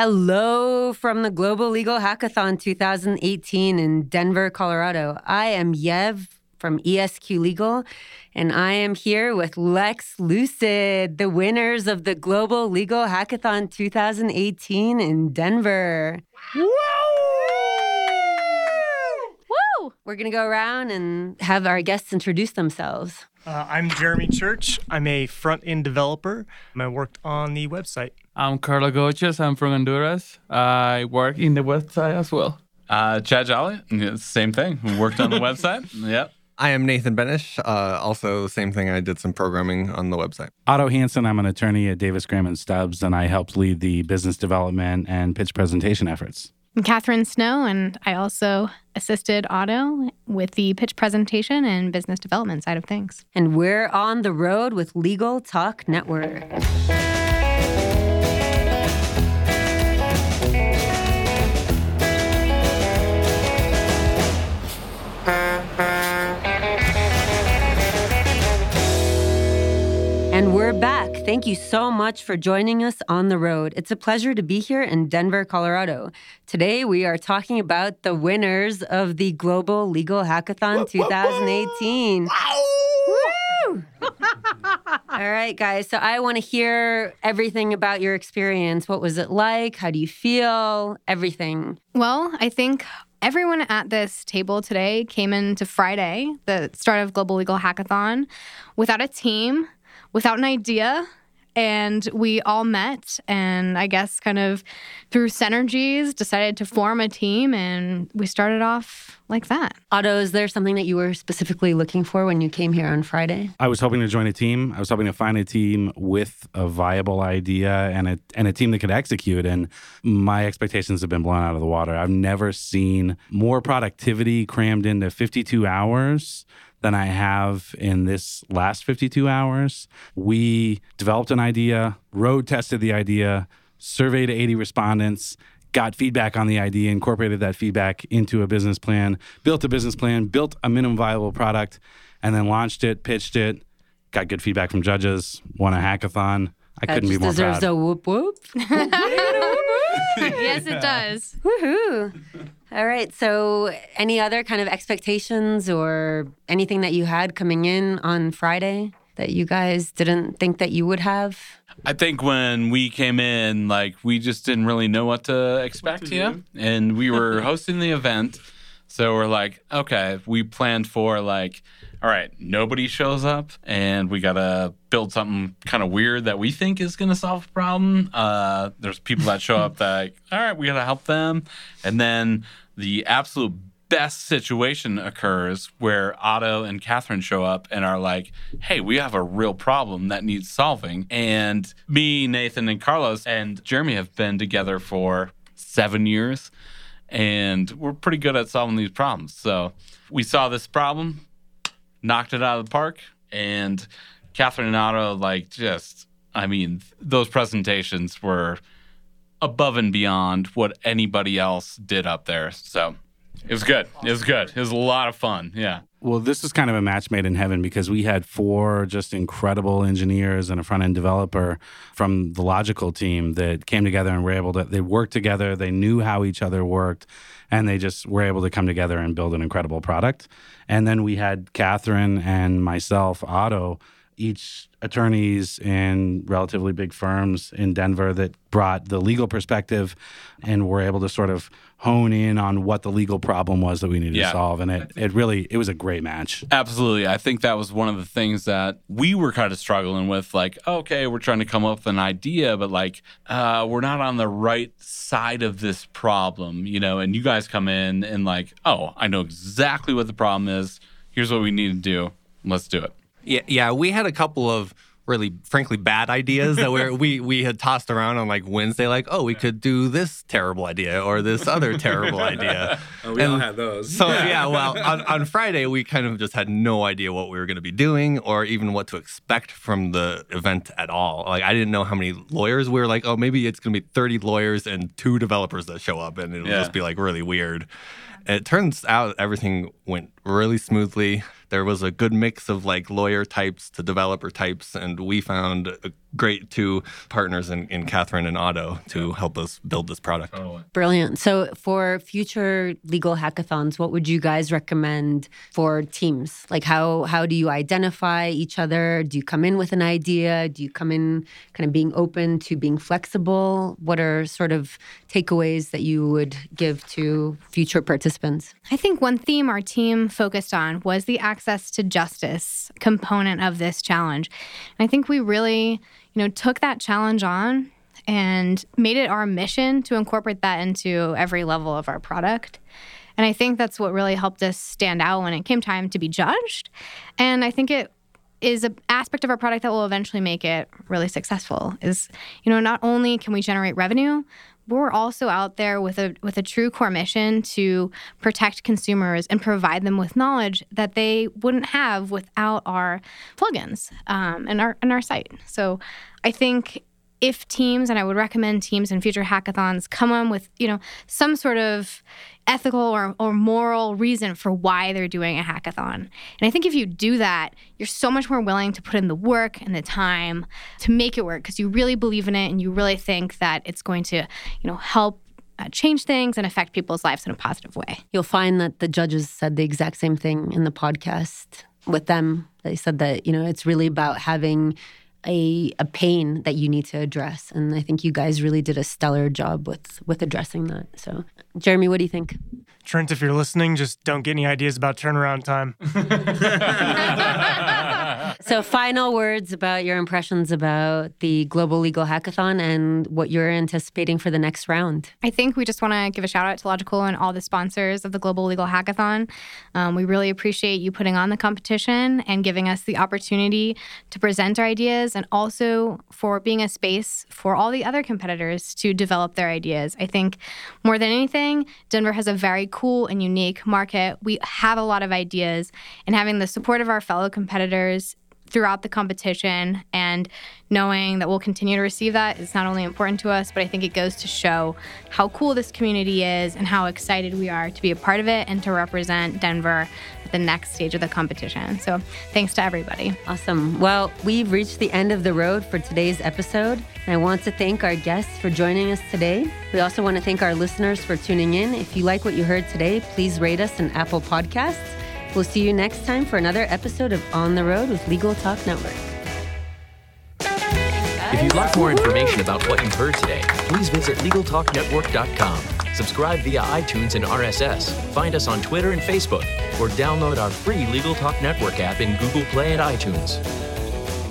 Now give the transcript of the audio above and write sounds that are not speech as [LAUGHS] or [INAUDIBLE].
Hello from the Global Legal Hackathon 2018 in Denver, Colorado. I am Yev from ESQ Legal, and I am here with Lex Lucid, the winners of the Global Legal Hackathon 2018 in Denver. Woo! Woo! We're going to go around and have our guests introduce themselves. Uh, I'm Jeremy Church. I'm a front end developer. I worked on the website. I'm Carlo Goches. I'm from Honduras. I work in the website as well. Uh, Chad Jolly, same thing. Worked on the website. [LAUGHS] Yep. I am Nathan Benish. Uh, also, same thing. I did some programming on the website. Otto Hansen. I'm an attorney at Davis Graham and Stubbs, and I helped lead the business development and pitch presentation efforts. I'm Catherine Snow, and I also assisted Otto with the pitch presentation and business development side of things. And we're on the road with Legal Talk Network. Thank you so much for joining us on the road. It's a pleasure to be here in Denver, Colorado. Today, we are talking about the winners of the Global Legal Hackathon 2018. Woo! [LAUGHS] All right, guys. So I want to hear everything about your experience. What was it like? How do you feel? Everything. Well, I think everyone at this table today came into Friday, the start of Global Legal Hackathon, without a team without an idea. And we all met and I guess kind of through synergies decided to form a team and we started off like that. Otto, is there something that you were specifically looking for when you came here on Friday? I was hoping to join a team. I was hoping to find a team with a viable idea and a and a team that could execute. And my expectations have been blown out of the water. I've never seen more productivity crammed into 52 hours than I have in this last 52 hours. We developed an idea, road tested the idea, surveyed 80 respondents, got feedback on the idea, incorporated that feedback into a business plan, built a business plan, built a minimum viable product, and then launched it, pitched it, got good feedback from judges, won a hackathon. I that couldn't be more deserves proud. a whoop whoop. [LAUGHS] [LAUGHS] [LAUGHS] yes, it does. Woohoo! All right. So, any other kind of expectations or anything that you had coming in on Friday that you guys didn't think that you would have? I think when we came in, like we just didn't really know what to expect what to here, and we were [LAUGHS] hosting the event, so we're like, okay, we planned for like all right, nobody shows up, and we gotta build something kind of weird that we think is gonna solve a problem. Uh, there's people that show up [LAUGHS] that, all right, we gotta help them, and then the absolute best situation occurs where Otto and Catherine show up and are like, hey, we have a real problem that needs solving. And me, Nathan, and Carlos and Jeremy have been together for seven years, and we're pretty good at solving these problems. So we saw this problem, knocked it out of the park. And Catherine and Otto, like, just, I mean, those presentations were above and beyond what anybody else did up there. So it was good. It was good. It was a lot of fun. Yeah. Well, this is kind of a match made in heaven because we had four just incredible engineers and a front end developer from the logical team that came together and were able to, they worked together, they knew how each other worked, and they just were able to come together and build an incredible product. And then we had Catherine and myself, Otto, each attorneys in relatively big firms in Denver that brought the legal perspective and were able to sort of hone in on what the legal problem was that we needed Yeah. to solve. And it, it really, it was a great match. Absolutely. I think that was one of the things that we were kind of struggling with. Like, okay, we're trying to come up with an idea, but like, uh, we're not on the right side of this problem, you know? And you guys come in and like, oh, I know exactly what the problem is. Here's what we need to do. Let's do it. Yeah, yeah, we had a couple of really, frankly, bad ideas that we we we had tossed around on like Wednesday, like, oh, we could do this terrible idea or this other terrible idea. [LAUGHS] Oh, we all had those. So yeah, well, [LAUGHS] on, on Friday we kind of just had no idea what we were going to be doing or even what to expect from the event at all. Like I didn't know how many lawyers. We were like, oh, maybe it's going to be thirty lawyers and two developers that show up, and it'll Yeah. just be like really weird. It turns out everything went really smoothly. There was a good mix of like lawyer types to developer types, and we found a great two partners in, in Catherine and Otto to help us build this product. Brilliant. So, for future legal hackathons, what would you guys recommend for teams? Like, how how do you identify each other? Do you come in with an idea? Do you come in kind of being open to being flexible? What are sort of takeaways that you would give to future participants? I think one theme our team focused on was the access to justice component of this challenge. And I think we really, you know, took that challenge on and made it our mission to incorporate that into every level of our product. And I think that's what really helped us stand out when it came time to be judged. And I think it is an aspect of our product that will eventually make it really successful is you know not only can we generate revenue we're also out there with a with a true core mission to protect consumers and provide them with knowledge that they wouldn't have without our plugins um, and our and our site. So, I think if teams and I would recommend teams in future hackathons come on with you know some sort of ethical or, or moral reason for why they're doing a hackathon. And I think if you do that, you're so much more willing to put in the work and the time to make it work because you really believe in it and you really think that it's going to, you know, help uh, change things and affect people's lives in a positive way. You'll find that the judges said the exact same thing in the podcast with them. They said that, you know, it's really about having a, a pain that you need to address. And I think you guys really did a stellar job with with addressing that. So Jeremy, what do you think? Trent, if you're listening, just don't get any ideas about turnaround time. [LAUGHS] [LAUGHS] so, final words about your impressions about the Global Legal Hackathon and what you're anticipating for the next round. I think we just want to give a shout out to Logical and all the sponsors of the Global Legal Hackathon. Um, we really appreciate you putting on the competition and giving us the opportunity to present our ideas and also for being a space for all the other competitors to develop their ideas. I think more than anything, Denver has a very cool and unique market. We have a lot of ideas, and having the support of our fellow competitors throughout the competition and knowing that we'll continue to receive that is not only important to us, but I think it goes to show how cool this community is and how excited we are to be a part of it and to represent Denver at the next stage of the competition. So thanks to everybody. Awesome. Well, we've reached the end of the road for today's episode. And I want to thank our guests for joining us today. We also want to thank our listeners for tuning in. If you like what you heard today, please rate us on Apple Podcasts. We'll see you next time for another episode of On the Road with Legal Talk Network. If you'd like more information about what you've heard today, please visit LegalTalkNetwork.com. Subscribe via iTunes and RSS. Find us on Twitter and Facebook, or download our free Legal Talk Network app in Google Play and iTunes.